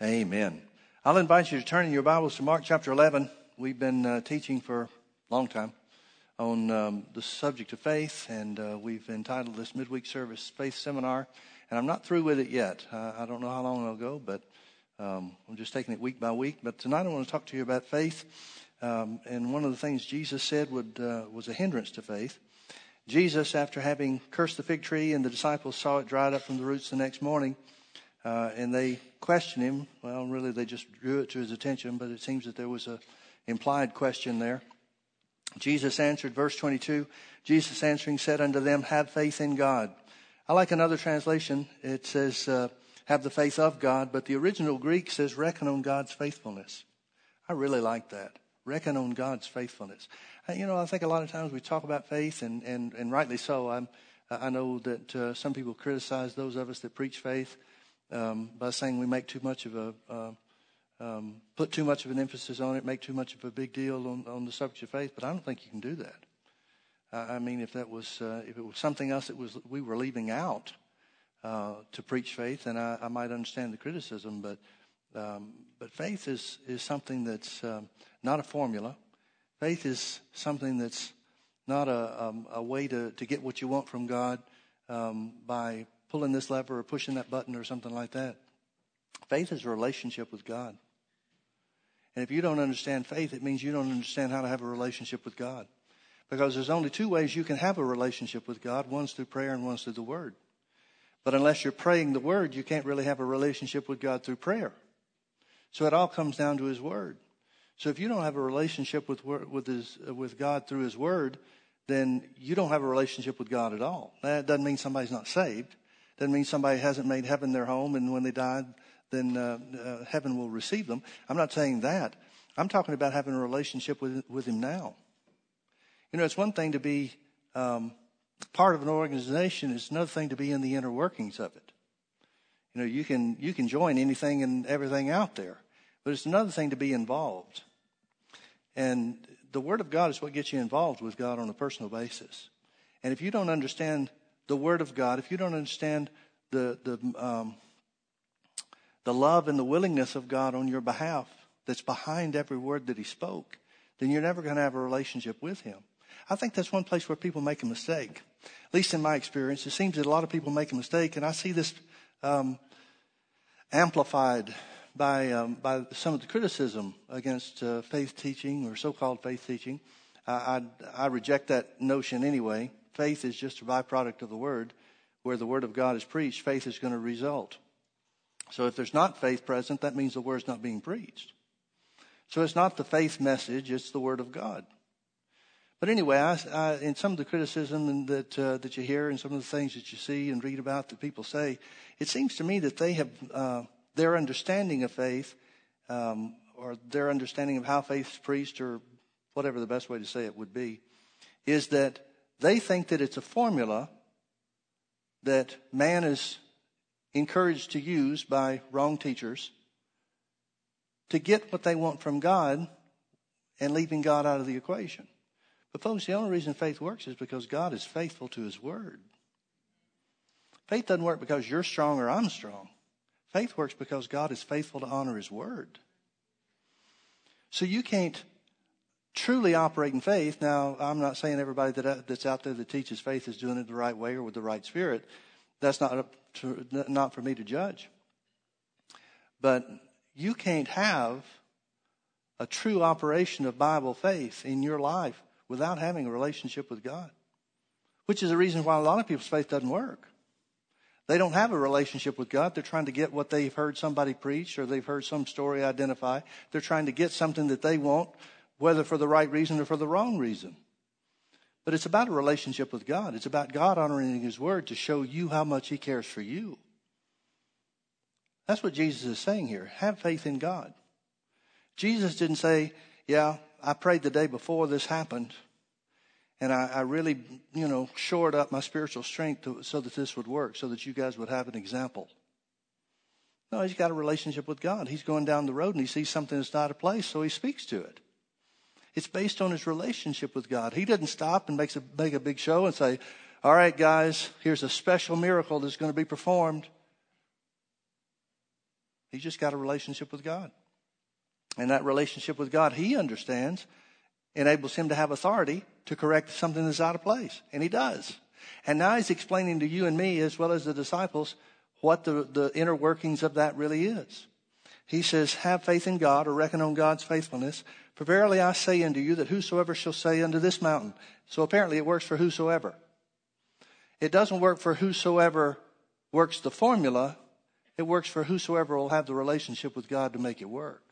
Amen. I'll invite you to turn in your Bibles to Mark chapter 11. We've been uh, teaching for a long time on um, the subject of faith, and uh, we've entitled this midweek service Faith Seminar. And I'm not through with it yet. I don't know how long it'll go, but um, I'm just taking it week by week. But tonight I want to talk to you about faith. Um, and one of the things Jesus said would, uh, was a hindrance to faith. Jesus, after having cursed the fig tree and the disciples saw it dried up from the roots the next morning, uh, and they questioned him. Well, really, they just drew it to his attention, but it seems that there was a implied question there. Jesus answered, verse 22, Jesus answering said unto them, Have faith in God. I like another translation. It says, uh, Have the faith of God, but the original Greek says, Reckon on God's faithfulness. I really like that. Reckon on God's faithfulness. Uh, you know, I think a lot of times we talk about faith, and, and, and rightly so. I'm, I know that uh, some people criticize those of us that preach faith um, by saying we make too much of a uh, um, put too much of an emphasis on it, make too much of a big deal on, on the subject of faith. But I don't think you can do that. I, I mean, if that was uh, if it was something else that was we were leaving out uh, to preach faith, then I, I, might understand the criticism. But um, but faith is is something that's um, not a formula. Faith is something that's not a, um, a way to, to get what you want from God um, by pulling this lever or pushing that button or something like that. Faith is a relationship with God. And if you don't understand faith, it means you don't understand how to have a relationship with God. Because there's only two ways you can have a relationship with God one's through prayer and one's through the Word. But unless you're praying the Word, you can't really have a relationship with God through prayer. So it all comes down to His Word. So if you don't have a relationship with, with, his, with God through His Word, then you don't have a relationship with God at all. That doesn't mean somebody's not saved. Doesn't mean somebody hasn't made heaven their home, and when they die, then uh, uh, heaven will receive them. I'm not saying that. I'm talking about having a relationship with with Him now. You know, it's one thing to be um, part of an organization. It's another thing to be in the inner workings of it. You know, you can you can join anything and everything out there, but it's another thing to be involved. And the Word of God is what gets you involved with God on a personal basis. And if you don't understand the Word of God, if you don't understand the, the, um, the love and the willingness of God on your behalf that's behind every word that He spoke, then you're never going to have a relationship with Him. I think that's one place where people make a mistake. At least in my experience, it seems that a lot of people make a mistake, and I see this um, amplified by um, by some of the criticism against uh, faith teaching or so-called faith teaching. I, I, I reject that notion anyway faith is just a byproduct of the word. Where the word of God is preached, faith is going to result. So if there's not faith present, that means the word's not being preached. So it's not the faith message, it's the word of God. But anyway, I, I, in some of the criticism that uh, that you hear, and some of the things that you see and read about that people say, it seems to me that they have uh, their understanding of faith, um, or their understanding of how faith is preached, or whatever the best way to say it would be, is that they think that it's a formula that man is encouraged to use by wrong teachers to get what they want from God and leaving God out of the equation. But, folks, the only reason faith works is because God is faithful to His Word. Faith doesn't work because you're strong or I'm strong. Faith works because God is faithful to honor His Word. So you can't truly operate in faith, now I'm not saying everybody that, that's out there that teaches faith is doing it the right way or with the right spirit. That's not to, not for me to judge. But you can't have a true operation of Bible faith in your life without having a relationship with God, which is the reason why a lot of people's faith doesn't work. They don't have a relationship with God. They're trying to get what they've heard somebody preach or they've heard some story identify. They're trying to get something that they want whether for the right reason or for the wrong reason. But it's about a relationship with God. It's about God honoring His Word to show you how much He cares for you. That's what Jesus is saying here. Have faith in God. Jesus didn't say, Yeah, I prayed the day before this happened, and I, I really, you know, shored up my spiritual strength to, so that this would work, so that you guys would have an example. No, he's got a relationship with God. He's going down the road and he sees something that's not a place, so he speaks to it. It's based on his relationship with God. He doesn't stop and makes a, make a big show and say, all right, guys, here's a special miracle that's going to be performed. He's just got a relationship with God. And that relationship with God, he understands, enables him to have authority to correct something that's out of place. And he does. And now he's explaining to you and me, as well as the disciples, what the, the inner workings of that really is. He says, Have faith in God or reckon on God's faithfulness. For verily I say unto you that whosoever shall say unto this mountain. So apparently it works for whosoever. It doesn't work for whosoever works the formula. It works for whosoever will have the relationship with God to make it work.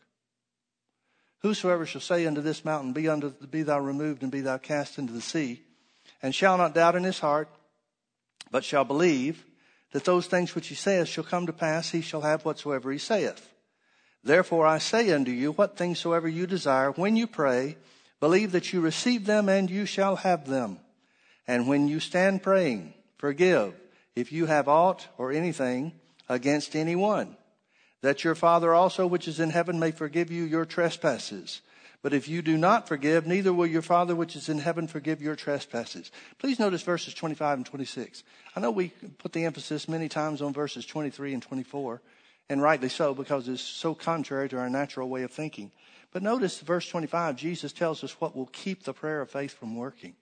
Whosoever shall say unto this mountain, Be, unto, be thou removed and be thou cast into the sea, and shall not doubt in his heart, but shall believe that those things which he saith shall come to pass, he shall have whatsoever he saith. Therefore I say unto you, what things soever you desire, when you pray, believe that you receive them and you shall have them. And when you stand praying, forgive if you have aught or anything against anyone, that your Father also which is in heaven may forgive you your trespasses. But if you do not forgive, neither will your Father which is in heaven forgive your trespasses. Please notice verses 25 and 26. I know we put the emphasis many times on verses 23 and 24 and rightly so because it's so contrary to our natural way of thinking. But notice verse 25, Jesus tells us what will keep the prayer of faith from working.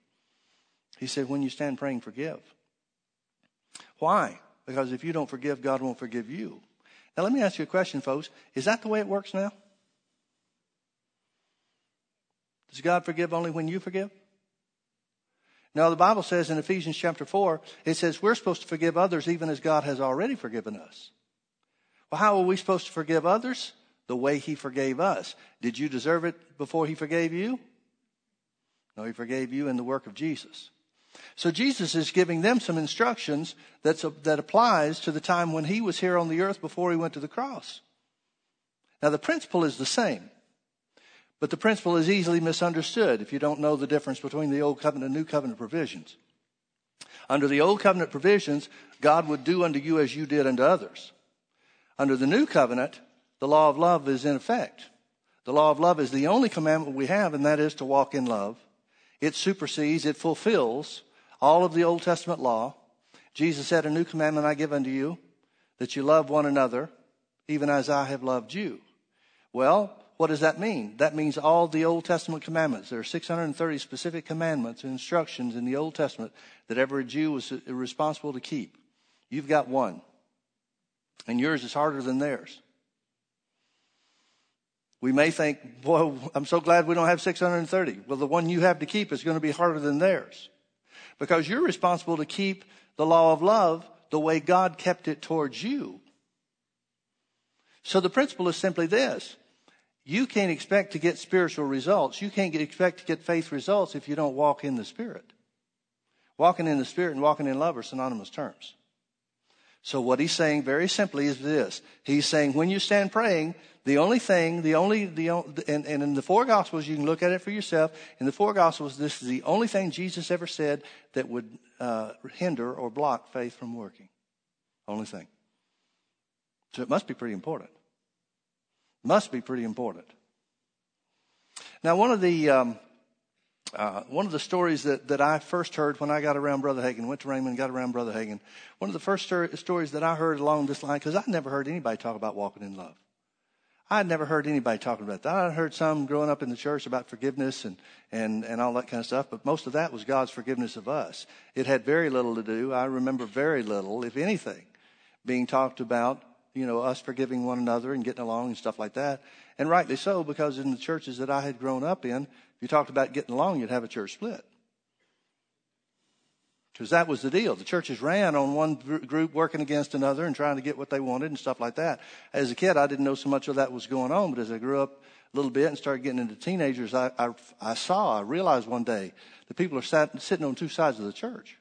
He said, When you stand praying, forgive. Why? Because if you don't forgive, God won't forgive you. Now, let me ask you a question, folks. Is that the way it works now? Does God forgive only when you forgive? Now, the Bible says in Ephesians chapter 4, it says we're supposed to forgive others even as God has already forgiven us. Well, how are we supposed to forgive others? The way He forgave us. Did you deserve it before He forgave you? No, He forgave you in the work of Jesus. So Jesus is giving them some instructions that's a, that applies to the time when He was here on the earth before He went to the cross. Now, the principle is the same. But the principle is easily misunderstood if you don't know the difference between the Old Covenant and New Covenant provisions. Under the Old Covenant provisions, God would do unto you as you did unto others. Under the new covenant, the law of love is in effect. The law of love is the only commandment we have, and that is to walk in love. It supersedes, it fulfills all of the Old Testament law. Jesus said, A new commandment I give unto you, that you love one another, even as I have loved you. Well, what does that mean? That means all the Old Testament commandments. There are 630 specific commandments and instructions in the Old Testament that every Jew was responsible to keep. You've got one and yours is harder than theirs. We may think, boy, I'm so glad we don't have 630. Well, the one you have to keep is going to be harder than theirs because you're responsible to keep the law of love the way God kept it towards you. So the principle is simply this. You can't expect to get spiritual results. You can't expect to get faith results if you don't walk in the Spirit. Walking in the Spirit and walking in love are synonymous terms. So what he's saying very simply is this. He's saying when you stand praying, the only thing, the only, the, and, and in the four gospels, you can look at it for yourself. In the four gospels, this is the only thing Jesus ever said that would uh, hinder or block faith from working. Only thing. So it must be pretty important. Must be pretty important. Now, one of the, um, uh, one of the stories that, that I first heard when I got around Brother Hagin, went to Rhema, got around Brother Hagin, one of the first stories that I heard along this line, because I never heard anybody talk about walking in love. I had never heard anybody talking about that. I heard some growing up in the church about forgiveness and, and, and all that kind of stuff, but most of that was God's forgiveness of us. It had very little to do, I remember very little, if anything, being talked about, you know, us forgiving one another and getting along and stuff like that. And rightly so, because in the churches that I had grown up in, you talked about getting along, you'd have a church split. Because that was the deal. The churches ran on one group working against another and trying to get what they wanted and stuff like that. As a kid, I didn't know so much of that was going on, but as I grew up a little bit and started getting into teenagers, I, I, I saw, I realized one day that people are sat, sitting on two sides of the church.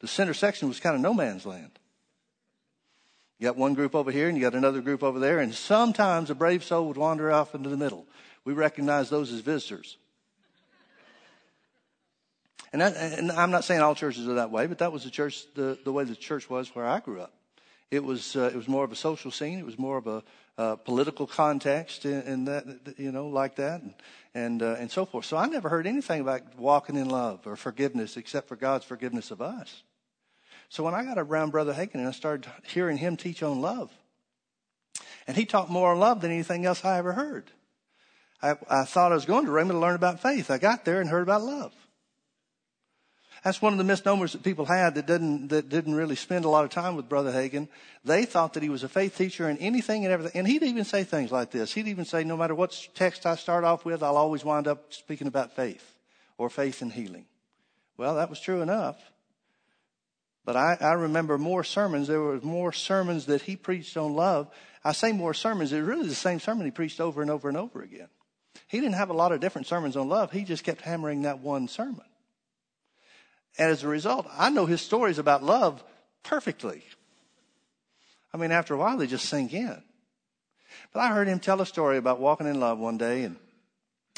The center section was kind of no man's land. You got one group over here and you got another group over there, and sometimes a brave soul would wander off into the middle. We recognize those as visitors. And, that, and, I'm not saying all churches are that way, but that was the church, the, the way the church was where I grew up. It was, uh, it was more of a social scene. It was more of a uh, political context and, that, you know, like that and, and, uh, and so forth. So I never heard anything about walking in love or forgiveness except for God's forgiveness of us. So when I got around Brother Hagin and I started hearing him teach on love, And he taught more on love than anything else I ever heard. I, I thought I was going to Rhema to learn about faith. I got there and heard about love. That's one of the misnomers that people had that didn't, that didn't really spend a lot of time with Brother Hagin. They thought that he was a faith teacher in anything and everything. And he'd even say things like this. He'd even say, no matter what text I start off with, I'll always wind up speaking about faith or faith and healing. Well, that was true enough. But I, I remember more sermons. There were more sermons that he preached on love. I say more sermons. It really the same sermon he preached over and over and over again. He didn't have a lot of different sermons on love. He just kept hammering that one sermon. And as a result, I know his stories about love perfectly. I mean, after a while, they just sink in. But I heard him tell a story about walking in love one day and,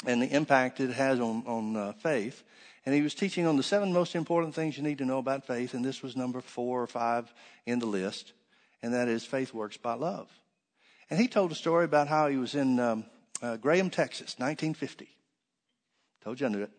and the impact it has on, on uh, faith. And he was teaching on the seven most important things you need to know about faith. And this was number four or five in the list. And that is faith works by love. And he told a story about how he was in um, uh, Graham, Texas, 1950. Told you I knew it.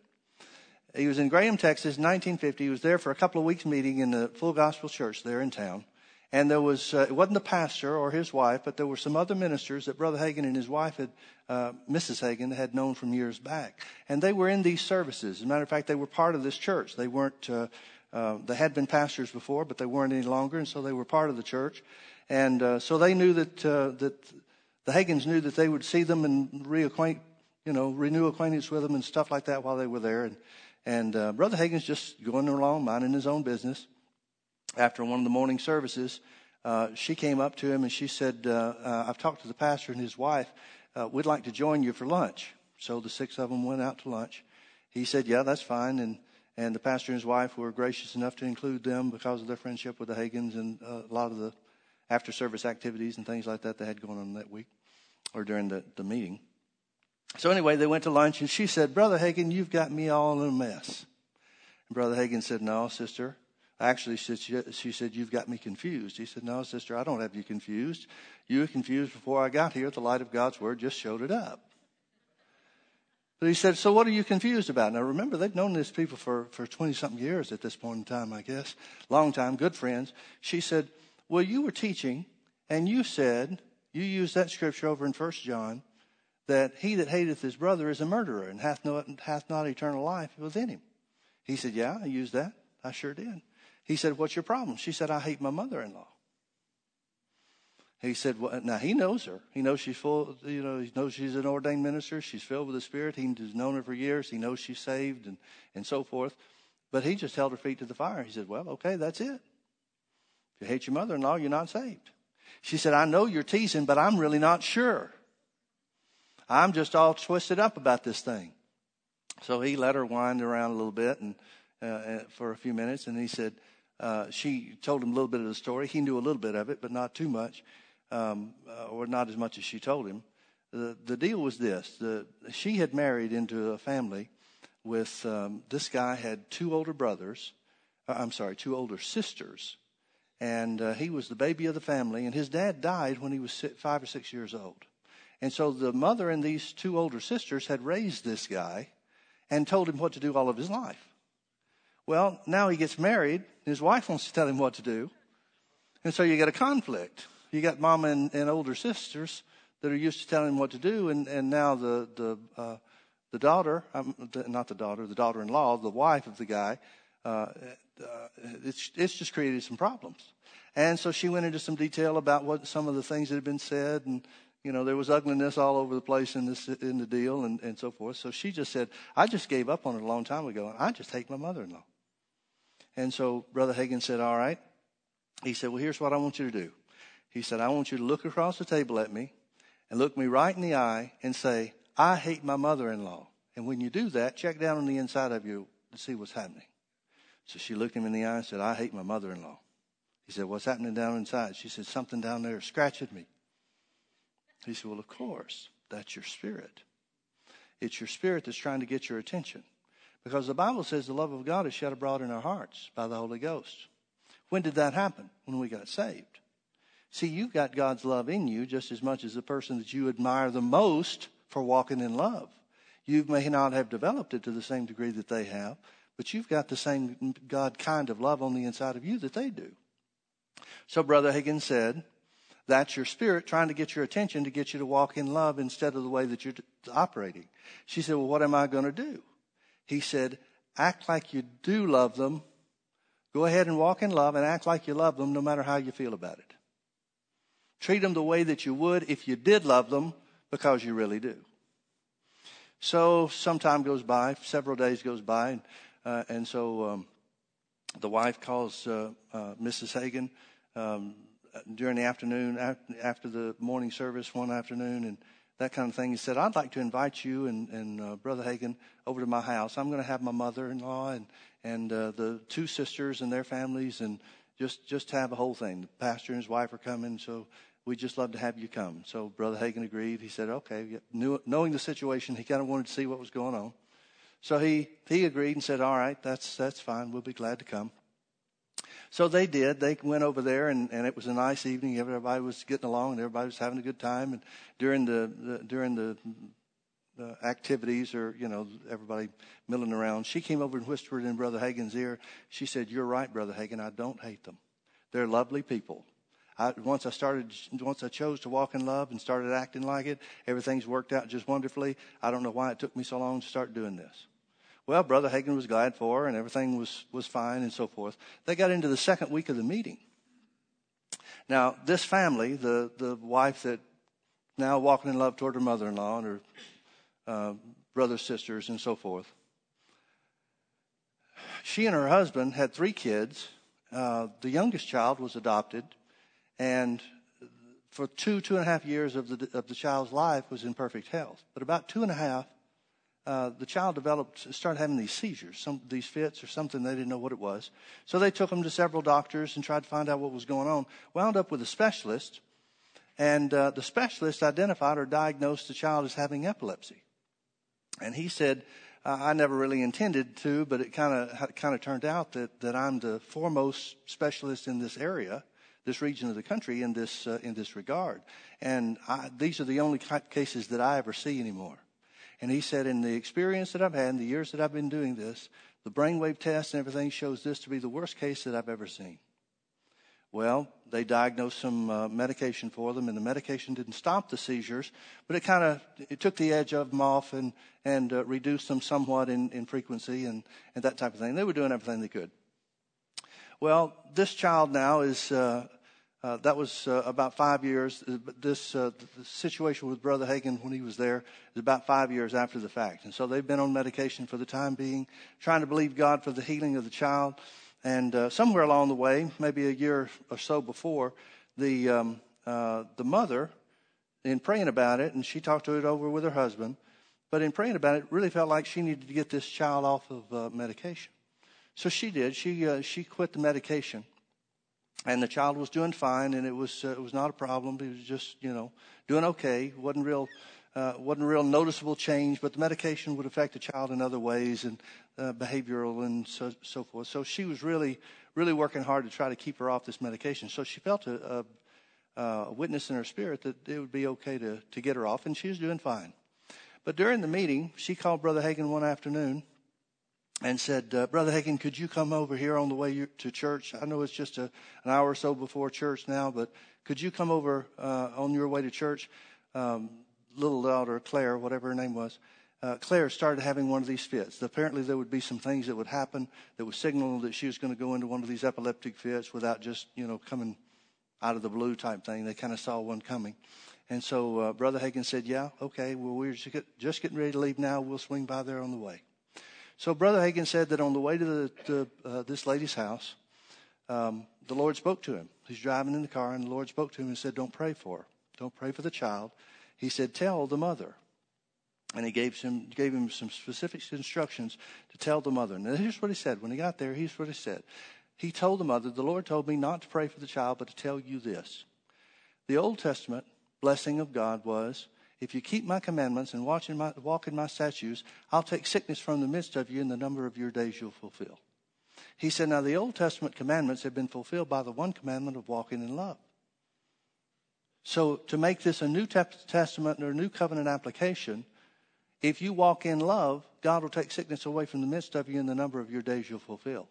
He was in Graham, Texas, 1950. He was there for a couple of weeks meeting in the Full Gospel Church there in town. And there was, uh, it wasn't the pastor or his wife, but there were some other ministers that Brother Hagin and his wife had, uh, Mrs. Hagin, had known from years back. And they were in these services. As a matter of fact, they were part of this church. They weren't, uh, uh, they had been pastors before, but they weren't any longer, and so they were part of the church. And uh, so they knew that, uh, that the Hagins knew that they would see them and reacquaint, you know, renew acquaintance with them and stuff like that while they were there. And, and uh, Brother Hagin's just going along, minding his own business. After one of the morning services, uh, she came up to him and she said, uh, uh I've talked to the pastor and his wife. Uh, we'd like to join you for lunch. So the six of them went out to lunch. He said, Yeah, that's fine. And, and the pastor and his wife were gracious enough to include them because of their friendship with the Hagins and uh, a lot of the after service activities and things like that they had going on that week or during the, the meeting. So anyway, they went to lunch and she said, Brother Hagin, you've got me all in a mess. And Brother Hagin said, No, sister. Actually, she said, You've got me confused. He said, No, sister, I don't have you confused. You were confused before I got here. The light of God's word just showed it up. But he said, So what are you confused about? Now remember, they've known these people for, for 20 something years at this point in time, I guess. Long time, good friends. She said, Well, you were teaching, and you said, you used that scripture over in First John that he that hateth his brother is a murderer and hath not, hath not eternal life within him. He said, Yeah, I used that. I sure did. He said, What's your problem? She said, I hate my mother in law. He said, well, now he knows her. He knows she's full, you know, he knows she's an ordained minister. She's filled with the Spirit. He's known her for years. He knows she's saved and, and so forth. But he just held her feet to the fire. He said, Well, okay, that's it. If you hate your mother in law, you're not saved. She said, I know you're teasing, but I'm really not sure. I'm just all twisted up about this thing. So he let her wind around a little bit and uh, uh, for a few minutes, and he said uh, she told him a little bit of the story. He knew a little bit of it, but not too much, um, uh, or not as much as she told him. The, the deal was this: the, she had married into a family with um, this guy had two older brothers. Uh, I'm sorry, two older sisters, and uh, he was the baby of the family. And his dad died when he was five or six years old. And so the mother and these two older sisters had raised this guy and told him what to do all of his life. Well, now he gets married, his wife wants to tell him what to do. And so you get a conflict. You got mama and, and older sisters that are used to telling him what to do, and, and now the, the, uh, the daughter, um, the, not the daughter, the daughter in law, the wife of the guy, uh, uh, it's, it's just created some problems. And so she went into some detail about what some of the things that had been said and you know, there was ugliness all over the place in this in the deal and, and so forth. So she just said, I just gave up on it a long time ago, and I just hate my mother in law. And so Brother Hagin said, All right. He said, Well, here's what I want you to do. He said, I want you to look across the table at me and look me right in the eye and say, I hate my mother in law. And when you do that, check down on the inside of you to see what's happening. So she looked him in the eye and said, I hate my mother in law. He said, What's happening down inside? She said, Something down there scratching me. He said, Well, of course, that's your spirit. It's your spirit that's trying to get your attention. Because the Bible says the love of God is shed abroad in our hearts by the Holy Ghost. When did that happen? When we got saved. See, you've got God's love in you just as much as the person that you admire the most for walking in love. You may not have developed it to the same degree that they have, but you've got the same God kind of love on the inside of you that they do. So Brother Hagin said, That's your spirit trying to get your attention to get you to walk in love instead of the way that you're operating. She said, Well, what am I going to do? He said, Act like you do love them. Go ahead and walk in love and act like you love them no matter how you feel about it. Treat them the way that you would if you did love them because you really do. So some time goes by, several days goes by, and, uh, and so um, the wife calls uh, uh, Mrs. Hagin um, during the afternoon, after the morning service one afternoon, and that kind of thing. He said, I'd like to invite you and, and uh, Brother Hagin over to my house. I'm going to have my mother in law and, and uh, the two sisters and their families, and just, just have a whole thing. The pastor and his wife are coming, so we'd just love to have you come. So Brother Hagin agreed. He said, okay. Knowing the situation, he kind of wanted to see what was going on. So he, he agreed and said, all right, that's, that's fine. We'll be glad to come. So they did. They went over there, and, and it was a nice evening. Everybody was getting along, and everybody was having a good time. And during the, the during the uh, activities, or you know, everybody milling around, she came over and whispered in Brother Hagin's ear. She said, "You're right, Brother Hagin. I don't hate them. They're lovely people. I, once I started, once I chose to walk in love and started acting like it, everything's worked out just wonderfully. I don't know why it took me so long to start doing this. Well, Brother Hagin was glad for her, and everything was, was fine and so forth. They got into the second week of the meeting. Now, this family, the, the wife that now walking in love toward her mother in law and her uh, brothers, sisters, and so forth, she and her husband had three kids. Uh, the youngest child was adopted, and for two, two and a half years of the, of the child's life was in perfect health. But about two and a half, uh, the child developed, started having these seizures, some these fits or something. They didn't know what it was. So they took him to several doctors and tried to find out what was going on. Wound up with a specialist, and uh, the specialist identified or diagnosed the child as having epilepsy. And he said, I never really intended to, but it kind of kind of turned out that that I'm the foremost specialist in this area this region of the country in this uh, in this regard. And I, these are the only cases that I ever see anymore. And he said, in the experience that I've had, in the years that I've been doing this, the brainwave test and everything shows this to be the worst case that I've ever seen. Well, they diagnosed some uh, medication for them, and the medication didn't stop the seizures, but it kind of it took the edge of them off and and uh, reduced them somewhat in, in frequency and and that type of thing. They were doing everything they could. Well, this child now is uh, uh, that was uh, about five years. Uh, this uh, situation with Brother Hagin when he was there is about five years after the fact, and so they've been on medication for the time being, trying to believe God for the healing of the child. And uh, somewhere along the way, maybe a year or so before, the um, uh, the mother, in praying about it, and she talked to it over with her husband, but in praying about it, really felt like she needed to get this child off of medication. So she did. She she quit the medication and the child was doing fine, and it was uh, it was not a problem. He was just you know doing okay. wasn't real uh, wasn't real noticeable change, but the medication would affect the child in other ways and uh, behavioral and so so forth. So she was really really working hard to try to keep her off this medication. So she felt a, a, a witness in her spirit that it would be okay to to get her off, and she was doing fine. But during the meeting, she called Brother Hagin one afternoon and said, uh, Brother Hagin, could you come over here on the way to church? I know it's just a, an hour or so before church now, but could you come over uh, on your way to church? Um, little daughter, Claire, whatever her name was, uh, Claire started having one of these fits. Apparently, there would be some things that would happen that would signal that she was going to go into one of these epileptic fits without just, you know, coming out of the blue type thing. They kind of saw one coming. And so uh, Brother Hagin said, Yeah, okay, well, we're just, just getting ready to leave now. We'll swing by there on the way. So Brother Hagin said that on the way to, the, uh, this lady's house, um, the Lord spoke to him. He's driving in the car, and the Lord spoke to him and said, Don't pray for her. Don't pray for the child. He said, Tell the mother. And he gave him, gave him some specific instructions to tell the mother. Now, here's what he said. When he got there, here's what he said. He told the mother, The Lord told me not to pray for the child, but to tell you this. The Old Testament blessing of God was if you keep my commandments and watch in my, walk in my statutes, I'll take sickness from the midst of you, and the number of your days you'll fulfill. He said, Now the Old Testament commandments have been fulfilled by the one commandment of walking in love. So to make this a New Testament or a New Covenant application, if you walk in love, God will take sickness away from the midst of you, and the number of your days you'll fulfill.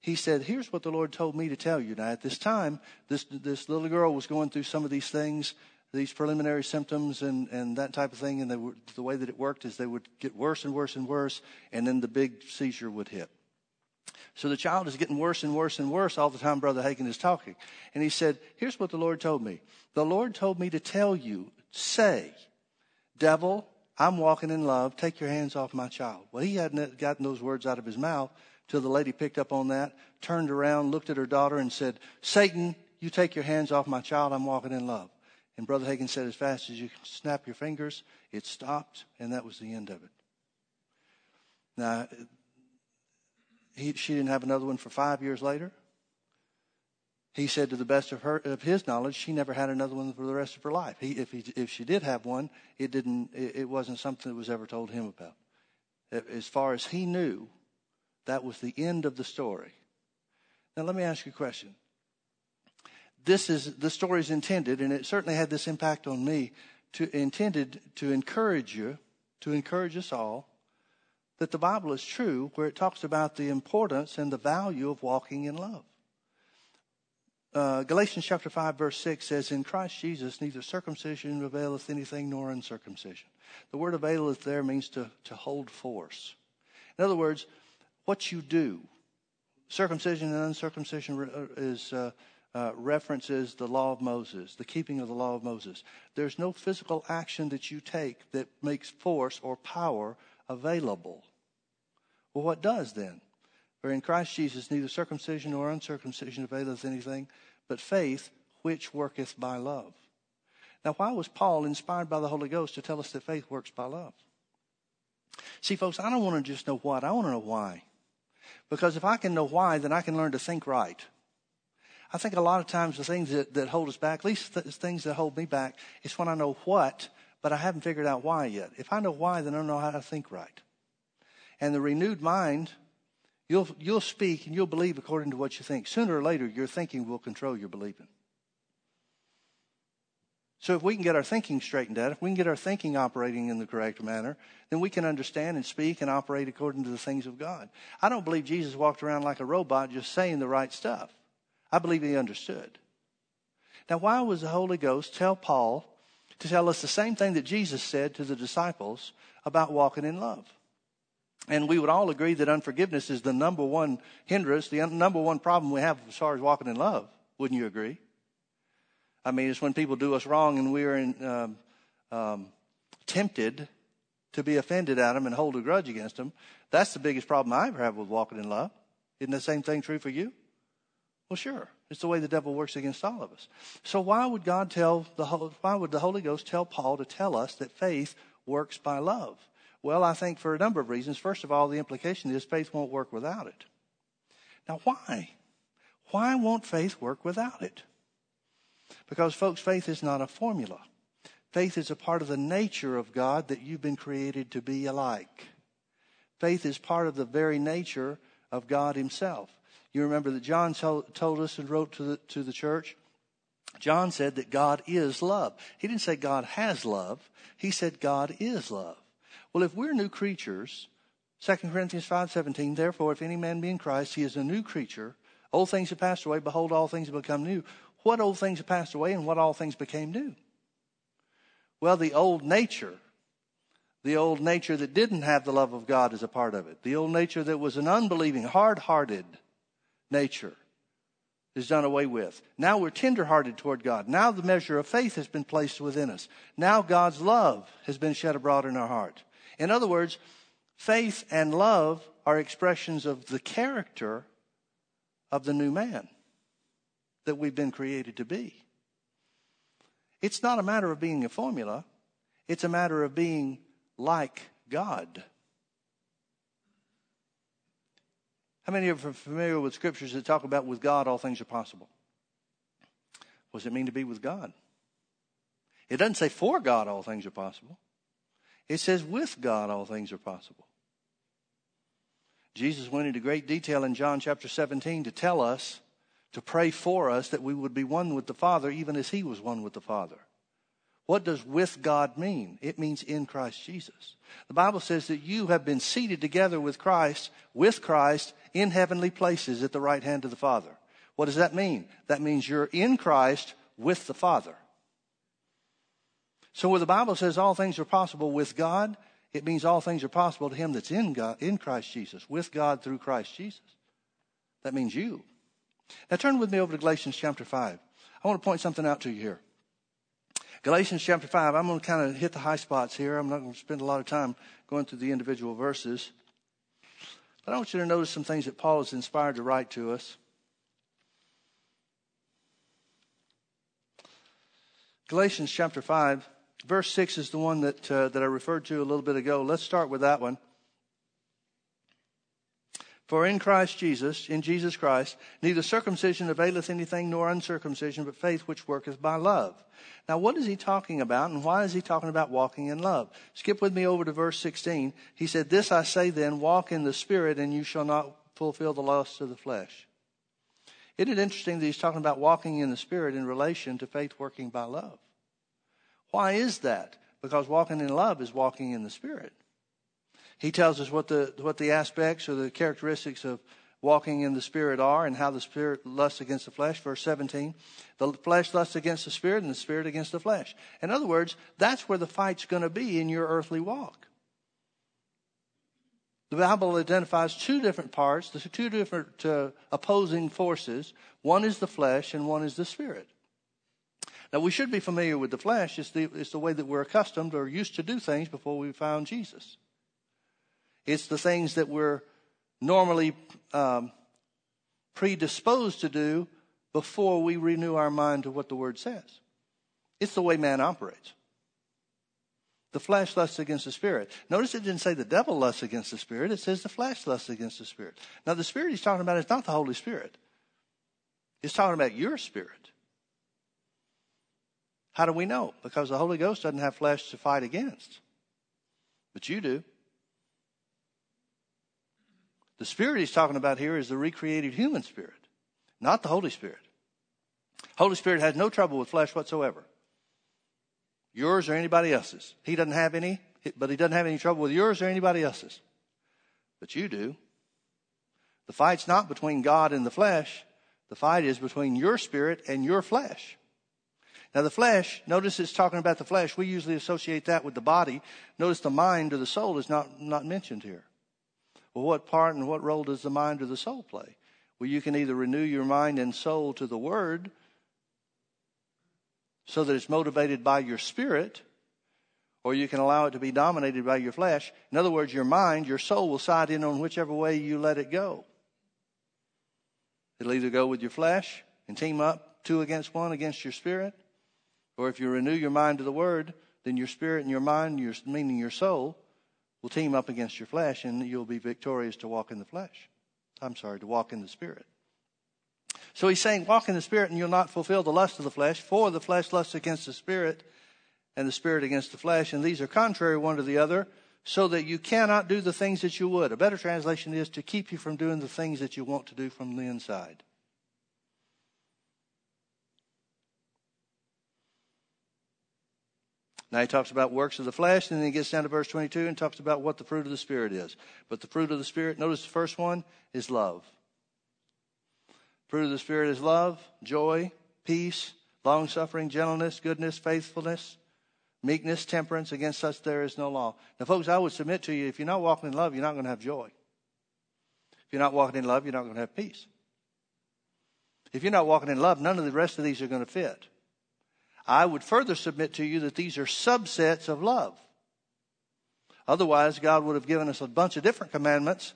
he said, Here's what the Lord told me to tell you. Now, at this time, this, this little girl was going through some of these things, these preliminary symptoms and, and that type of thing. And were, the way that it worked is they would get worse and worse and worse, and then the big seizure would hit. So the child is getting worse and worse and worse all the time Brother Hagin is talking. And he said, Here's what the Lord told me. The Lord told me to tell you, say, Devil, I'm walking in love. Take your hands off my child. Well, he hadn't gotten those words out of his mouth till the lady picked up on that, turned around, looked at her daughter, and said, Satan, you take your hands off my child. I'm walking in love. And Brother Hagin said, As fast as you can snap your fingers, it stopped, and that was the end of it. Now, he, she didn't have another one for five years later. He said, to the best of her of his knowledge, she never had another one for the rest of her life. He, if he, if she did have one, it didn't. It, it wasn't something that was ever told him about. As far as he knew, that was the end of the story. Now, let me ask you a question. This is the story is intended, and it certainly had this impact on me, to intended to encourage you, to encourage us all, that the Bible is true, where it talks about the importance and the value of walking in love. Uh, Galatians chapter 5, verse 6 says, In Christ Jesus, neither circumcision availeth anything nor uncircumcision. The word availeth there means to, to hold force. In other words, what you do, circumcision and uncircumcision uh, is, uh, uh, references the law of Moses, the keeping of the law of Moses. There's no physical action that you take that makes force or power available. Well, what does then? For in Christ Jesus neither circumcision nor uncircumcision availeth anything, but faith which worketh by love. Now, why was Paul inspired by the Holy Ghost to tell us that faith works by love? See, folks, I don't want to just know what, I want to know why. Because if I can know why, then I can learn to think right. I think a lot of times the things that, that hold us back, at least the things that hold me back, is when I know what, but I haven't figured out why yet. If I know why, then I know how to think right. And the renewed mind, you'll, you'll speak and you'll believe according to what you think. Sooner or later, your thinking will control your believing. So if we can get our thinking straightened out, if we can get our thinking operating in the correct manner, then we can understand and speak and operate according to the things of God. I don't believe Jesus walked around like a robot just saying the right stuff. I believe he understood. Now, why was the Holy Ghost tell Paul to tell us the same thing that Jesus said to the disciples about walking in love? And we would all agree that unforgiveness is the number one hindrance, the number one problem we have as far as walking in love. Wouldn't you agree? I mean, it's when people do us wrong and we're in, um, um, tempted to be offended at them and hold a grudge against them. That's the biggest problem I ever have with walking in love. Isn't the same thing true for you? Well, sure. It's the way the devil works against all of us. So why would God tell the why would the Holy Ghost tell Paul to tell us that faith works by love? Well, I think for a number of reasons. First of all, the implication is faith won't work without it. Now, why? Why won't faith work without it? Because, folks, faith is not a formula. Faith is a part of the nature of God that you've been created to be alike. Faith is part of the very nature of God Himself. You remember that John told us and wrote to the, to the church? John said that God is love. He didn't say God has love. He said God is love. Well, if we're new creatures, 2 Corinthians 5.17, therefore, if any man be in Christ, he is a new creature. Old things have passed away. Behold, all things have become new. What old things have passed away and what all things became new? Well, the old nature, the old nature that didn't have the love of God as a part of it, the old nature that was an unbelieving, hard hearted nature is done away with. Now we're tenderhearted toward God. Now the measure of faith has been placed within us. Now God's love has been shed abroad in our heart. In other words, faith and love are expressions of the character of the new man that we've been created to be. It's not a matter of being a formula, it's a matter of being like God. How many of you are familiar with scriptures that talk about with God all things are possible? What does it mean to be with God? It doesn't say for God all things are possible. It says with God all things are possible. Jesus went into great detail in John chapter 17 to tell us to pray for us that we would be one with the Father, even as He was one with the Father. What does with God mean? It means in Christ Jesus. The Bible says that you have been seated together with Christ, with Christ, in heavenly places at the right hand of the Father. What does that mean? That means you're in Christ with the Father. So where the Bible says all things are possible with God, it means all things are possible to him that's in God, in Christ Jesus, with God through Christ Jesus. That means you. Now turn with me over to Galatians chapter 5. I want to point something out to you here. Galatians chapter 5, I'm going to kind of hit the high spots here. I'm not going to spend a lot of time going through the individual verses. But I want you to notice some things that Paul is inspired to write to us. Galatians chapter 5, verse 6 is the one that, uh, that I referred to a little bit ago. Let's start with that one. For in Christ Jesus, in Jesus Christ, neither circumcision availeth anything nor uncircumcision, but faith which worketh by love. Now, what is he talking about, and why is he talking about walking in love? Skip with me over to verse 16. He said, This I say then, walk in the Spirit, and you shall not fulfill the lusts of the flesh. Isn't it interesting that he's talking about walking in the Spirit in relation to faith working by love? Why is that? Because walking in love is walking in the Spirit. He tells us what the, what the aspects or the characteristics of walking in the Spirit are and how the Spirit lusts against the flesh. Verse 17. The flesh lusts against the Spirit and the Spirit against the flesh. In other words, that's where the fight's going to be in your earthly walk. The Bible identifies two different parts, the two different uh, opposing forces. One is the flesh and one is the Spirit. Now, we should be familiar with the flesh. It's the, it's the way that we're accustomed or used to do things before we found Jesus. It's the things that we're normally um, predisposed to do before we renew our mind to what the Word says. It's the way man operates. The flesh lusts against the spirit. Notice it didn't say the devil lusts against the spirit. It says the flesh lusts against the spirit. Now, the spirit he's talking about is not the Holy Spirit. He's talking about your spirit. How do we know? Because the Holy Ghost doesn't have flesh to fight against. But you do. The spirit he's talking about here is the recreated human spirit, not the Holy Spirit. Holy Spirit has no trouble with flesh whatsoever. Yours or anybody else's. He doesn't have any, but he doesn't have any trouble with yours or anybody else's. But you do. The fight's not between God and the flesh. The fight is between your spirit and your flesh. Now, the flesh, notice it's talking about the flesh. We usually associate that with the body. Notice the mind or the soul is not, not mentioned here. Well, what part and what role does the mind or the soul play? Well, you can either renew your mind and soul to the Word so that it's motivated by your spirit, or you can allow it to be dominated by your flesh. In other words, your mind, your soul will side in on whichever way you let it go. It'll either go with your flesh and team up two against one against your spirit, or if you renew your mind to the Word, then your spirit and your mind, your, meaning your soul, will team up against your flesh and you'll be victorious to walk in the flesh. I'm sorry, to walk in the spirit. So he's saying, walk in the spirit and you'll not fulfill the lust of the flesh, for the flesh lusts against the spirit and the spirit against the flesh, and these are contrary one to the other, so that you cannot do the things that you would. A better translation is to keep you from doing the things that you want to do from the inside. Now he talks about works of the flesh, and then he gets down to verse 22 and talks about what the fruit of the Spirit is. But the fruit of the Spirit, notice the first one is love. Fruit of the Spirit is love, joy, peace, long suffering, gentleness, goodness, faithfulness, meekness, temperance. Against such there is no law. Now, folks, I would submit to you if you're not walking in love, you're not going to have joy. If you're not walking in love, you're not going to have peace. If you're not walking in love, none of the rest of these are going to fit. I would further submit to you that these are subsets of love. Otherwise, God would have given us a bunch of different commandments.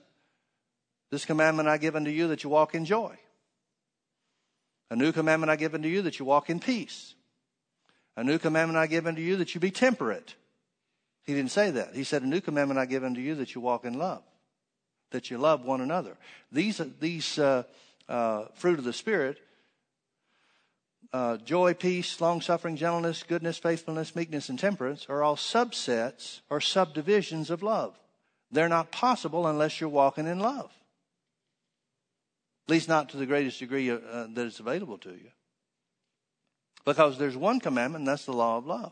This commandment I give unto you that you walk in joy. A new commandment I give unto you that you walk in peace. A new commandment I give unto you that you be temperate. He didn't say that. He said, A new commandment I give unto you that you walk in love, that you love one another. These, these uh, uh, fruit of the Spirit uh, joy, peace, long suffering, gentleness, goodness, faithfulness, meekness, and temperance are all subsets or subdivisions of love. They're not possible unless you're walking in love. At least not to the greatest degree uh, that is available to you. Because there's one commandment, and that's the law of love.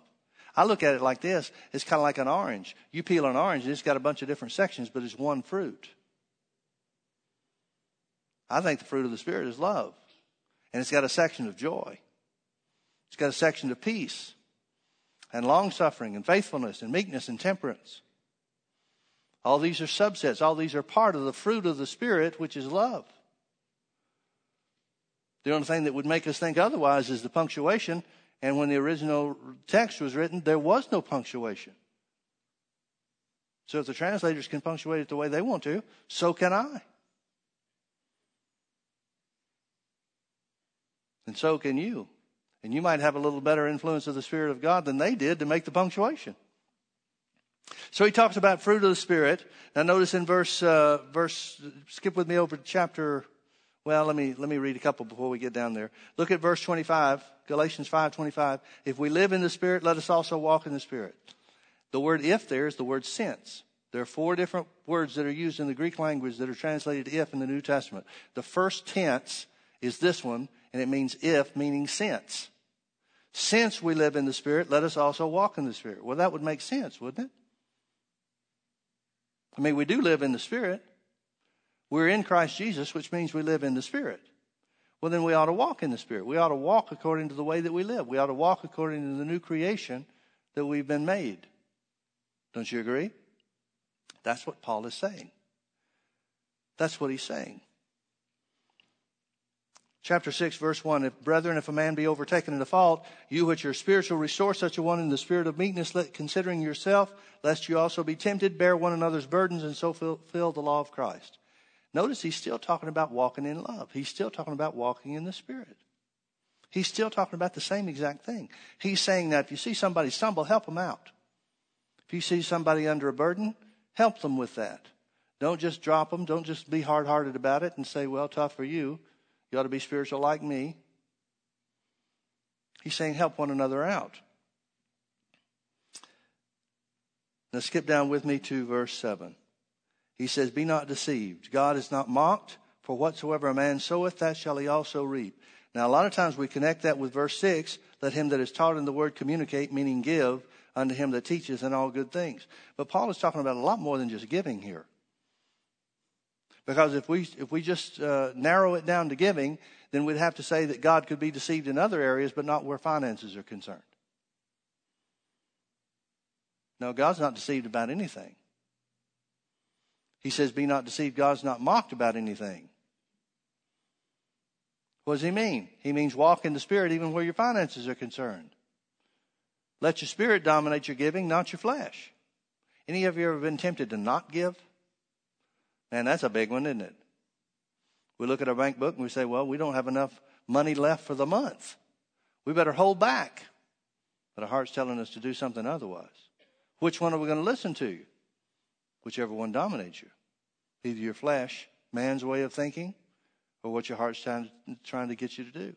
I look at it like this it's kind of like an orange. You peel an orange, and it's got a bunch of different sections, but it's one fruit. I think the fruit of the Spirit is love. And it's got a section of joy, it's got a section of peace, and long suffering, and faithfulness, and meekness, and temperance. All these are subsets, all these are part of the fruit of the Spirit, which is love. The only thing that would make us think otherwise is the punctuation. And when the original text was written, there was no punctuation. So if the translators can punctuate it the way they want to, so can I. And so can you. And you might have a little better influence of the Spirit of God than they did to make the punctuation. So he talks about fruit of the Spirit. Now notice in verse, uh, verse, skip with me over to chapter well, let me, let me read a couple before we get down there. Look at verse 25, Galatians 5:25. If we live in the Spirit, let us also walk in the Spirit. The word if there is the word since. There are four different words that are used in the Greek language that are translated if in the New Testament. The first tense is this one, and it means if, meaning since. Since we live in the Spirit, let us also walk in the Spirit. Well, that would make sense, wouldn't it? I mean, we do live in the Spirit. We're in Christ Jesus, which means we live in the Spirit. Well, then we ought to walk in the Spirit. We ought to walk according to the way that we live. We ought to walk according to the new creation that we've been made. Don't you agree? That's what Paul is saying. That's what he's saying. Chapter 6, verse 1 If, brethren, if a man be overtaken in a fault, you which are spiritual, restore such a one in the spirit of meekness, considering yourself, lest you also be tempted, bear one another's burdens, and so fulfill the law of Christ. Notice he's still talking about walking in love. He's still talking about walking in the Spirit. He's still talking about the same exact thing. He's saying that if you see somebody stumble, help them out. If you see somebody under a burden, help them with that. Don't just drop them. Don't just be hard hearted about it and say, well, tough for you. You ought to be spiritual like me. He's saying, help one another out. Now skip down with me to verse 7. He says, Be not deceived. God is not mocked, for whatsoever a man soweth, that shall he also reap. Now, a lot of times we connect that with verse 6 let him that is taught in the word communicate, meaning give, unto him that teacheth in all good things. But Paul is talking about a lot more than just giving here. Because if we, if we just uh, narrow it down to giving, then we'd have to say that God could be deceived in other areas, but not where finances are concerned. No, God's not deceived about anything. He says, Be not deceived, God's not mocked about anything. What does he mean? He means walk in the Spirit even where your finances are concerned. Let your spirit dominate your giving, not your flesh. Any of you ever been tempted to not give? Man, that's a big one, isn't it? We look at our bank book and we say, well, we don't have enough money left for the month. We better hold back. But our heart's telling us to do something otherwise. Which one are we going to listen to? whichever one dominates you. Either your flesh, man's way of thinking, or what your heart's trying, to get you to do.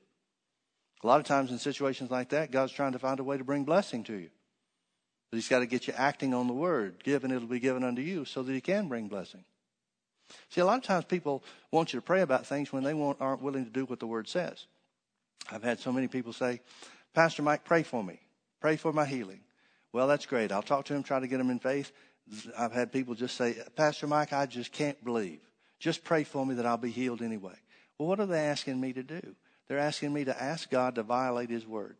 A lot of times in situations like that, God's trying to find a way to bring blessing to you. But He's got to get you acting on the word. Give and it'll be given unto you so that He can bring blessing. See, a lot of times people want you to pray about things when they aren't willing to do what the word says. I've had so many people say, Pastor Mike, pray for me. Pray for my healing. Well, that's great. I'll talk to him, try to get him in faith. I've had people just say, Pastor Mike, I just can't believe. Just pray for me that I'll be healed anyway. Well, what are they asking me to do? They're asking me to ask God to violate His word.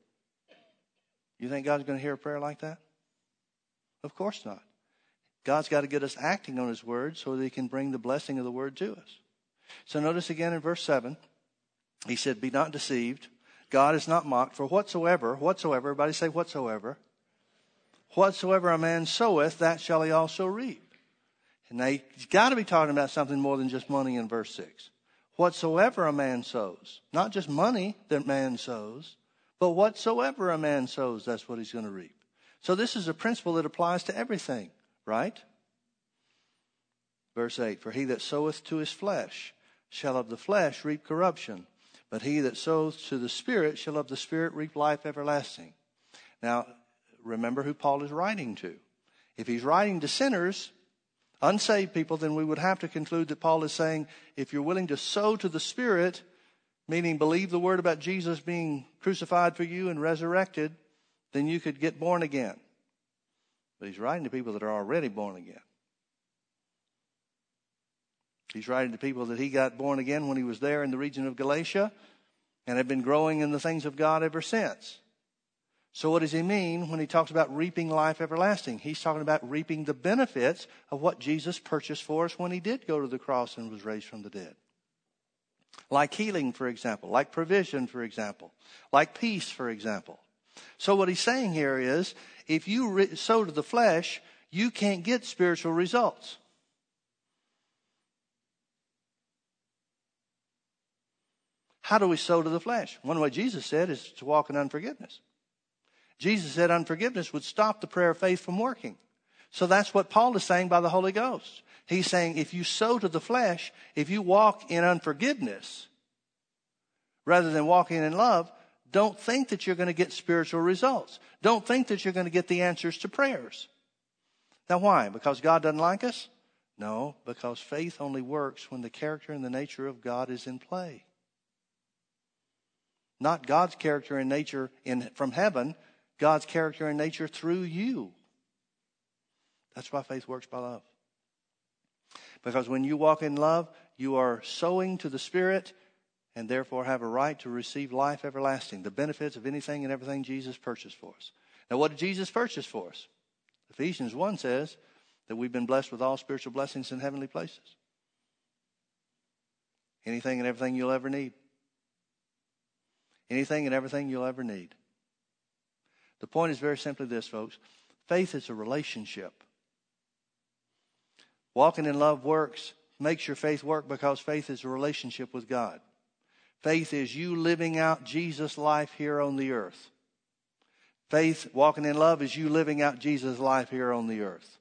You think God's going to hear a prayer like that? Of course not. God's got to get us acting on His word so that He can bring the blessing of the word to us. So notice again in verse 7, He said, Be not deceived. God is not mocked, for whatsoever, whatsoever, everybody say whatsoever, Whatsoever a man soweth, that shall he also reap. And now he's got to be talking about something more than just money in verse 6. Whatsoever a man sows, not just money that man sows, but whatsoever a man sows, that's what he's going to reap. So this is a principle that applies to everything, right? Verse 8 For he that soweth to his flesh shall of the flesh reap corruption, but he that sows to the Spirit shall of the Spirit reap life everlasting. Now, remember who Paul is writing to. If he's writing to sinners, unsaved people, then we would have to conclude that Paul is saying if you're willing to sow to the Spirit, meaning believe the word about Jesus being crucified for you and resurrected, then you could get born again. But he's writing to people that are already born again. He's writing to people that he got born again when he was there in the region of Galatia and have been growing in the things of God ever since. So, what does he mean when he talks about reaping life everlasting? He's talking about reaping the benefits of what Jesus purchased for us when he did go to the cross and was raised from the dead. Like healing, for example, like provision, for example, like peace, for example. So, what he's saying here is if you re- sow to the flesh, you can't get spiritual results. How do we sow to the flesh? One way Jesus said is to walk in unforgiveness. Jesus said unforgiveness would stop the prayer of faith from working. So that's what Paul is saying by the Holy Ghost. He's saying if you sow to the flesh, if you walk in unforgiveness rather than walking in love, don't think that you're going to get spiritual results. Don't think that you're going to get the answers to prayers. Now, why? Because God doesn't like us? No, because faith only works when the character and the nature of God is in play. Not God's character and nature in, from heaven, God's character and nature through you. That's why faith works by love. Because when you walk in love, you are sowing to the Spirit and therefore have a right to receive life everlasting, the benefits of anything and everything Jesus purchased for us. Now, what did Jesus purchase for us? Ephesians 1 says that we've been blessed with all spiritual blessings in heavenly places. Anything and everything you'll ever need. Anything and everything you'll ever need. The point is very simply this, folks faith is a relationship. Walking in love works, makes your faith work because faith is a relationship with God. Faith is you living out Jesus' life here on the earth. Faith, walking in love, is you living out Jesus' life here on the earth.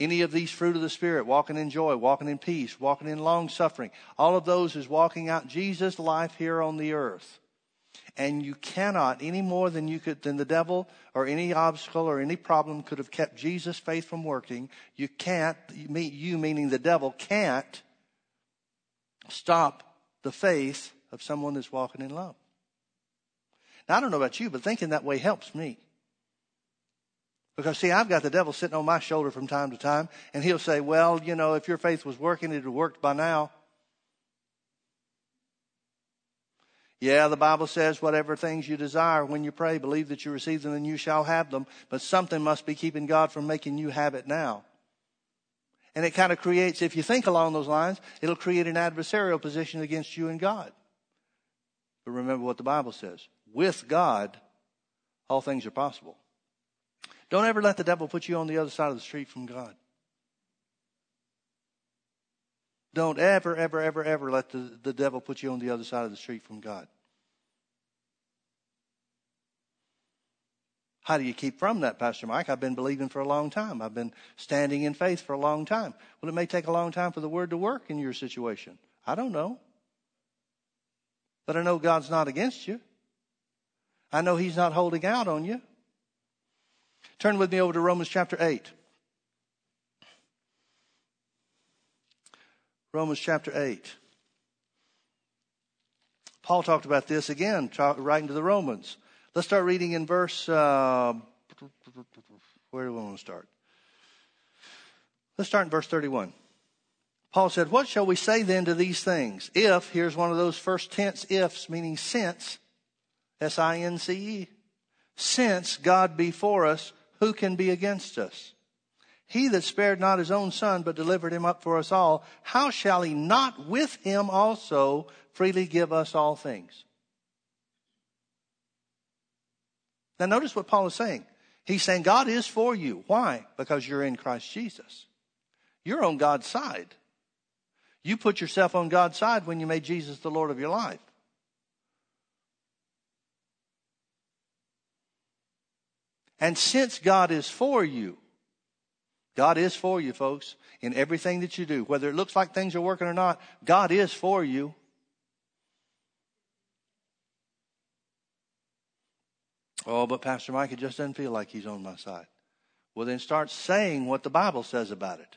Any of these fruit of the Spirit, walking in joy, walking in peace, walking in long suffering, all of those is walking out Jesus' life here on the earth. And you cannot, any more than you could, than the devil or any obstacle or any problem could have kept Jesus' faith from working. You can't, you meaning the devil, can't stop the faith of someone that's walking in love. Now, I don't know about you, but thinking that way helps me. Because, see, I've got the devil sitting on my shoulder from time to time, and he'll say, Well, you know, if your faith was working, it would have worked by now. Yeah, the Bible says, whatever things you desire when you pray, believe that you receive them and you shall have them. But something must be keeping God from making you have it now. And it kind of creates, if you think along those lines, it'll create an adversarial position against you and God. But remember what the Bible says. With God, all things are possible. Don't ever let the devil put you on the other side of the street from God. Don't ever, ever, ever, ever let the, the devil put you on the other side of the street from God. How do you keep from that, Pastor Mike? I've been believing for a long time. I've been standing in faith for a long time. Well, it may take a long time for the word to work in your situation. I don't know. But I know God's not against you. I know He's not holding out on you. Turn with me over to Romans chapter 8. Romans chapter 8. Paul talked about this again, writing to the Romans. Let's start reading in verse. Uh, where do we want to start? Let's start in verse 31. Paul said, What shall we say then to these things? If, here's one of those first tense ifs, meaning since, S I N C E. Since God be for us, who can be against us? He that spared not his own son, but delivered him up for us all, how shall he not with him also freely give us all things? Now, notice what Paul is saying. He's saying God is for you. Why? Because you're in Christ Jesus. You're on God's side. You put yourself on God's side when you made Jesus the Lord of your life. And since God is for you, God is for you, folks, in everything that you do. Whether it looks like things are working or not, God is for you. Oh, but Pastor Mike, it just doesn't feel like he's on my side. Well, then start saying what the Bible says about it.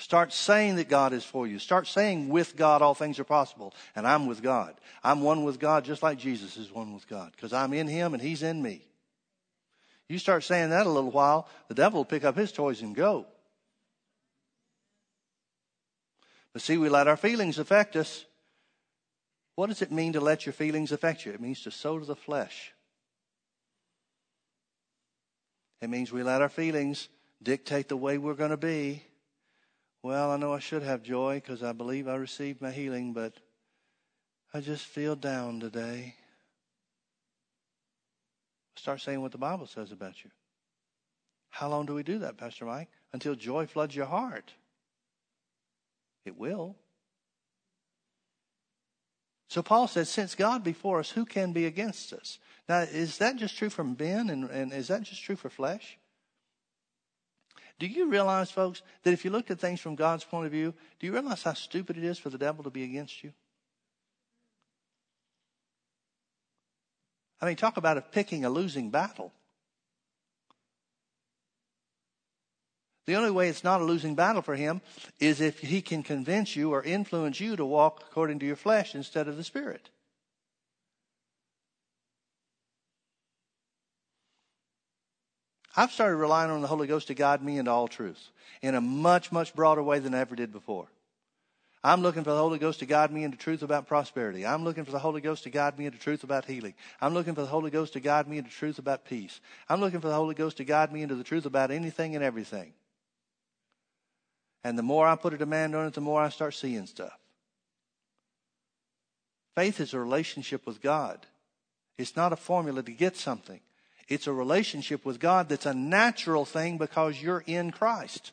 Start saying that God is for you. Start saying with God all things are possible. And I'm with God. I'm one with God just like Jesus is one with God because I'm in him and he's in me. You start saying that a little while, the devil will pick up his toys and go. But see, we let our feelings affect us. What does it mean to let your feelings affect you? It means to sow to the flesh. It means we let our feelings dictate the way we're going to be. Well, I know I should have joy because I believe I received my healing, but I just feel down today. Start saying what the Bible says about you. How long do we do that, Pastor Mike? Until joy floods your heart. It will. So Paul says, since God before us, who can be against us? Now, is that just true for men and, and is that just true for flesh? Do you realize, folks, that if you looked at things from God's point of view, do you realize how stupid it is for the devil to be against you? I mean, talk about picking a losing battle. The only way it's not a losing battle for him is if he can convince you or influence you to walk according to your flesh instead of the Spirit. I've started relying on the Holy Ghost to guide me into all truth in a much, much broader way than I ever did before. I'm looking for the Holy Ghost to guide me into truth about prosperity. I'm looking for the Holy Ghost to guide me into truth about healing. I'm looking for the Holy Ghost to guide me into truth about peace. I'm looking for the Holy Ghost to guide me into the truth about anything and everything. And the more I put a demand on it, the more I start seeing stuff. Faith is a relationship with God. It's not a formula to get something. It's a relationship with God that's a natural thing because you're in Christ.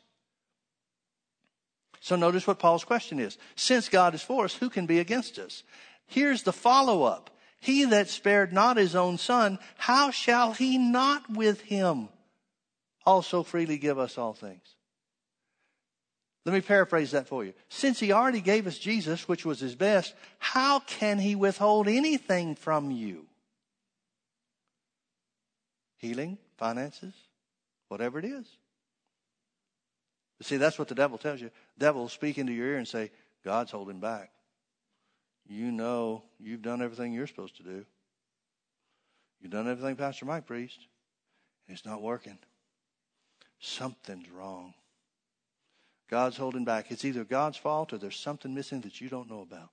So notice what Paul's question is. Since God is for us, who can be against us? Here's the follow up. He that spared not his own son, how shall he not with him also freely give us all things? Let me paraphrase that for you. Since he already gave us Jesus, which was his best, how can he withhold anything from you? Healing, finances, whatever it is. But see, that's what the devil tells you. The devil will speak into your ear and say, God's holding back. You know you've done everything you're supposed to do. You've done everything Pastor Mike preached, and it's not working. Something's wrong. God's holding back. It's either God's fault or there's something missing that you don't know about.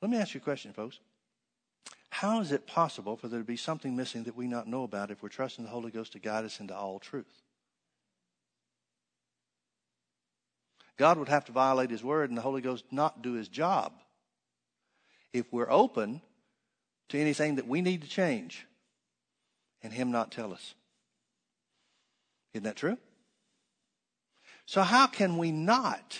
Let me ask you a question, folks. How is it possible for there to be something missing that we not know about if we're trusting the Holy Ghost to guide us into all truth? God would have to violate His word and the Holy Ghost not do His job if we're open to anything that we need to change and Him not tell us. Isn't that true? So, how can we not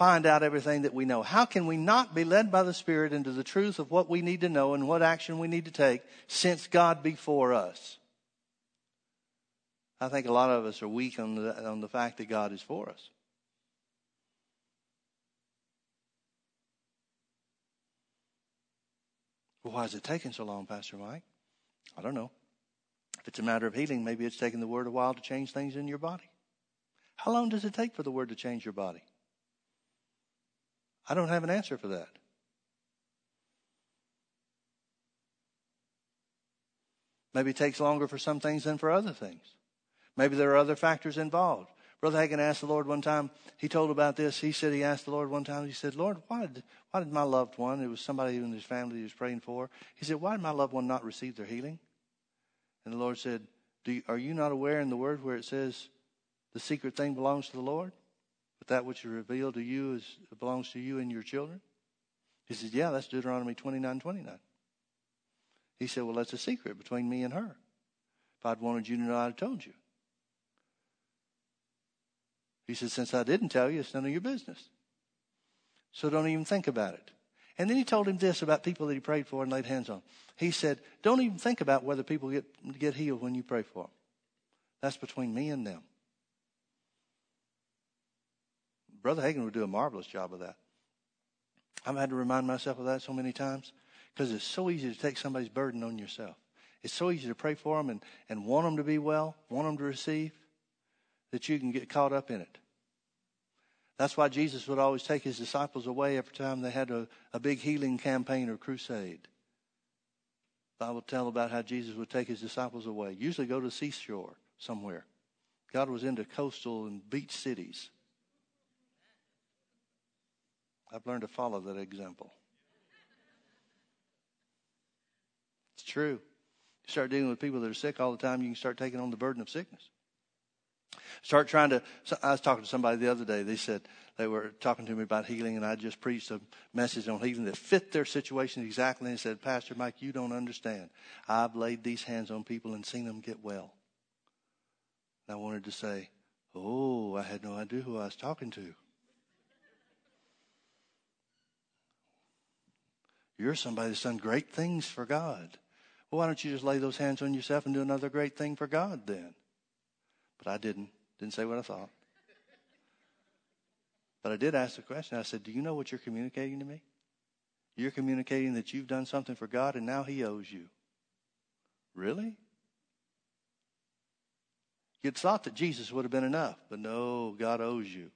find out everything that we know? How can we not be led by the Spirit into the truth of what we need to know and what action we need to take since God be for us? I think a lot of us are weak on the, on the fact that God is for us. Well, why is it taking so long, Pastor Mike? I don't know. If it's a matter of healing, maybe it's taking the word a while to change things in your body. How long does it take for the word to change your body? I don't have an answer for that. Maybe it takes longer for some things than for other things. Maybe there are other factors involved. Brother Hagin asked the Lord one time, he told about this. He said he asked the Lord one time, he said, Lord, why did, why did my loved one, it was somebody in his family he was praying for, he said, why did my loved one not receive their healing? And the Lord said, you, Are you not aware in the word where it says, the secret thing belongs to the Lord, but that which is revealed to you is belongs to you and your children? He said, Yeah, that's Deuteronomy 29 29. He said, Well, that's a secret between me and her. If I'd wanted you to know, I'd have told you. He said, Since I didn't tell you, it's none of your business. So don't even think about it. And then he told him this about people that he prayed for and laid hands on. He said, Don't even think about whether people get, get healed when you pray for them. That's between me and them. Brother Hagin would do a marvelous job of that. I've had to remind myself of that so many times because it's so easy to take somebody's burden on yourself. It's so easy to pray for them and, and want them to be well, want them to receive, that you can get caught up in it. That's why Jesus would always take his disciples away every time they had a, a big healing campaign or crusade. Bible tell about how Jesus would take his disciples away. Usually go to the seashore somewhere. God was into coastal and beach cities. I've learned to follow that example. It's true. You start dealing with people that are sick all the time, you can start taking on the burden of sickness. Start trying to. I was talking to somebody the other day. They said they were talking to me about healing, and I just preached a message on healing that fit their situation exactly. And they said, Pastor Mike, you don't understand. I've laid these hands on people and seen them get well. And I wanted to say, Oh, I had no idea who I was talking to. You're somebody that's done great things for God. Well, why don't you just lay those hands on yourself and do another great thing for God then? But I didn't. Didn't say what I thought. But I did ask the question. I said, Do you know what you're communicating to me? You're communicating that you've done something for God and now He owes you. Really? You'd thought that Jesus would have been enough, but no, God owes you.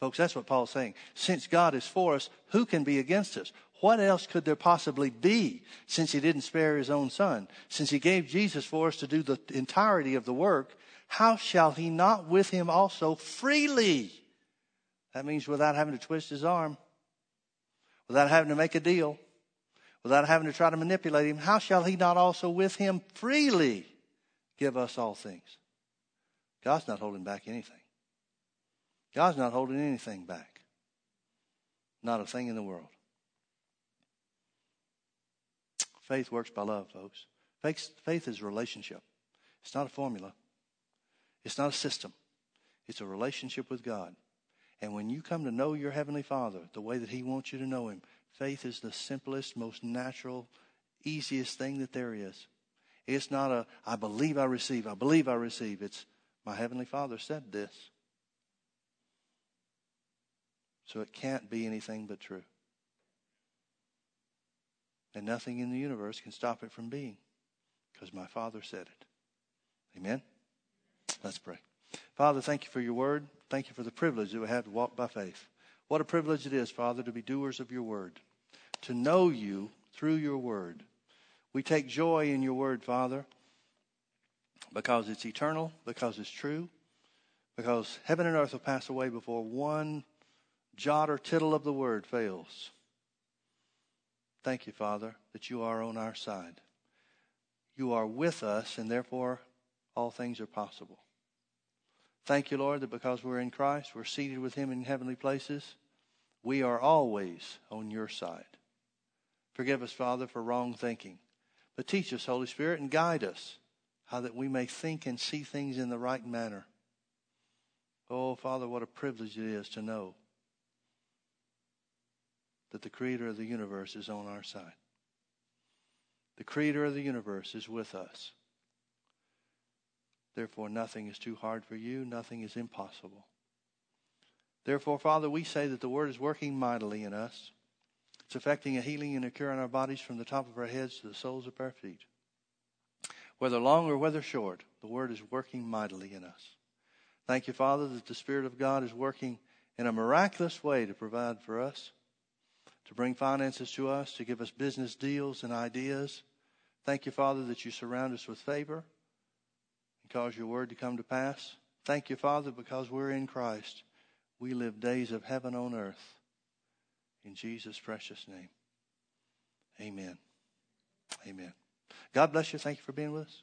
Folks, that's what Paul's saying. Since God is for us, who can be against us? What else could there possibly be since he didn't spare his own son? Since he gave Jesus for us to do the entirety of the work, how shall he not with him also freely? That means without having to twist his arm, without having to make a deal, without having to try to manipulate him. How shall he not also with him freely give us all things? God's not holding back anything. God's not holding anything back. Not a thing in the world. Faith works by love, folks. Faith, faith is a relationship. It's not a formula. It's not a system. It's a relationship with God. And when you come to know your Heavenly Father the way that He wants you to know Him, faith is the simplest, most natural, easiest thing that there is. It's not a, I believe I receive, I believe I receive. It's, my Heavenly Father said this. So it can't be anything but true. And nothing in the universe can stop it from being because my Father said it. Amen? Let's pray. Father, thank you for your word. Thank you for the privilege that we have to walk by faith. What a privilege it is, Father, to be doers of your word, to know you through your word. We take joy in your word, Father, because it's eternal, because it's true, because heaven and earth will pass away before one jot or tittle of the word fails. Thank you, Father, that you are on our side. You are with us, and therefore all things are possible. Thank you, Lord, that because we're in Christ, we're seated with Him in heavenly places. We are always on your side. Forgive us, Father, for wrong thinking. But teach us, Holy Spirit, and guide us how that we may think and see things in the right manner. Oh, Father, what a privilege it is to know that the creator of the universe is on our side. The creator of the universe is with us. Therefore, nothing is too hard for you, nothing is impossible. Therefore, Father, we say that the word is working mightily in us. It's affecting a healing and a cure in our bodies from the top of our heads to the soles of our feet. Whether long or whether short, the word is working mightily in us. Thank you, Father, that the Spirit of God is working in a miraculous way to provide for us to bring finances to us, to give us business deals and ideas. Thank you, Father, that you surround us with favor and cause your word to come to pass. Thank you, Father, because we're in Christ. We live days of heaven on earth. In Jesus' precious name. Amen. Amen. God bless you. Thank you for being with us.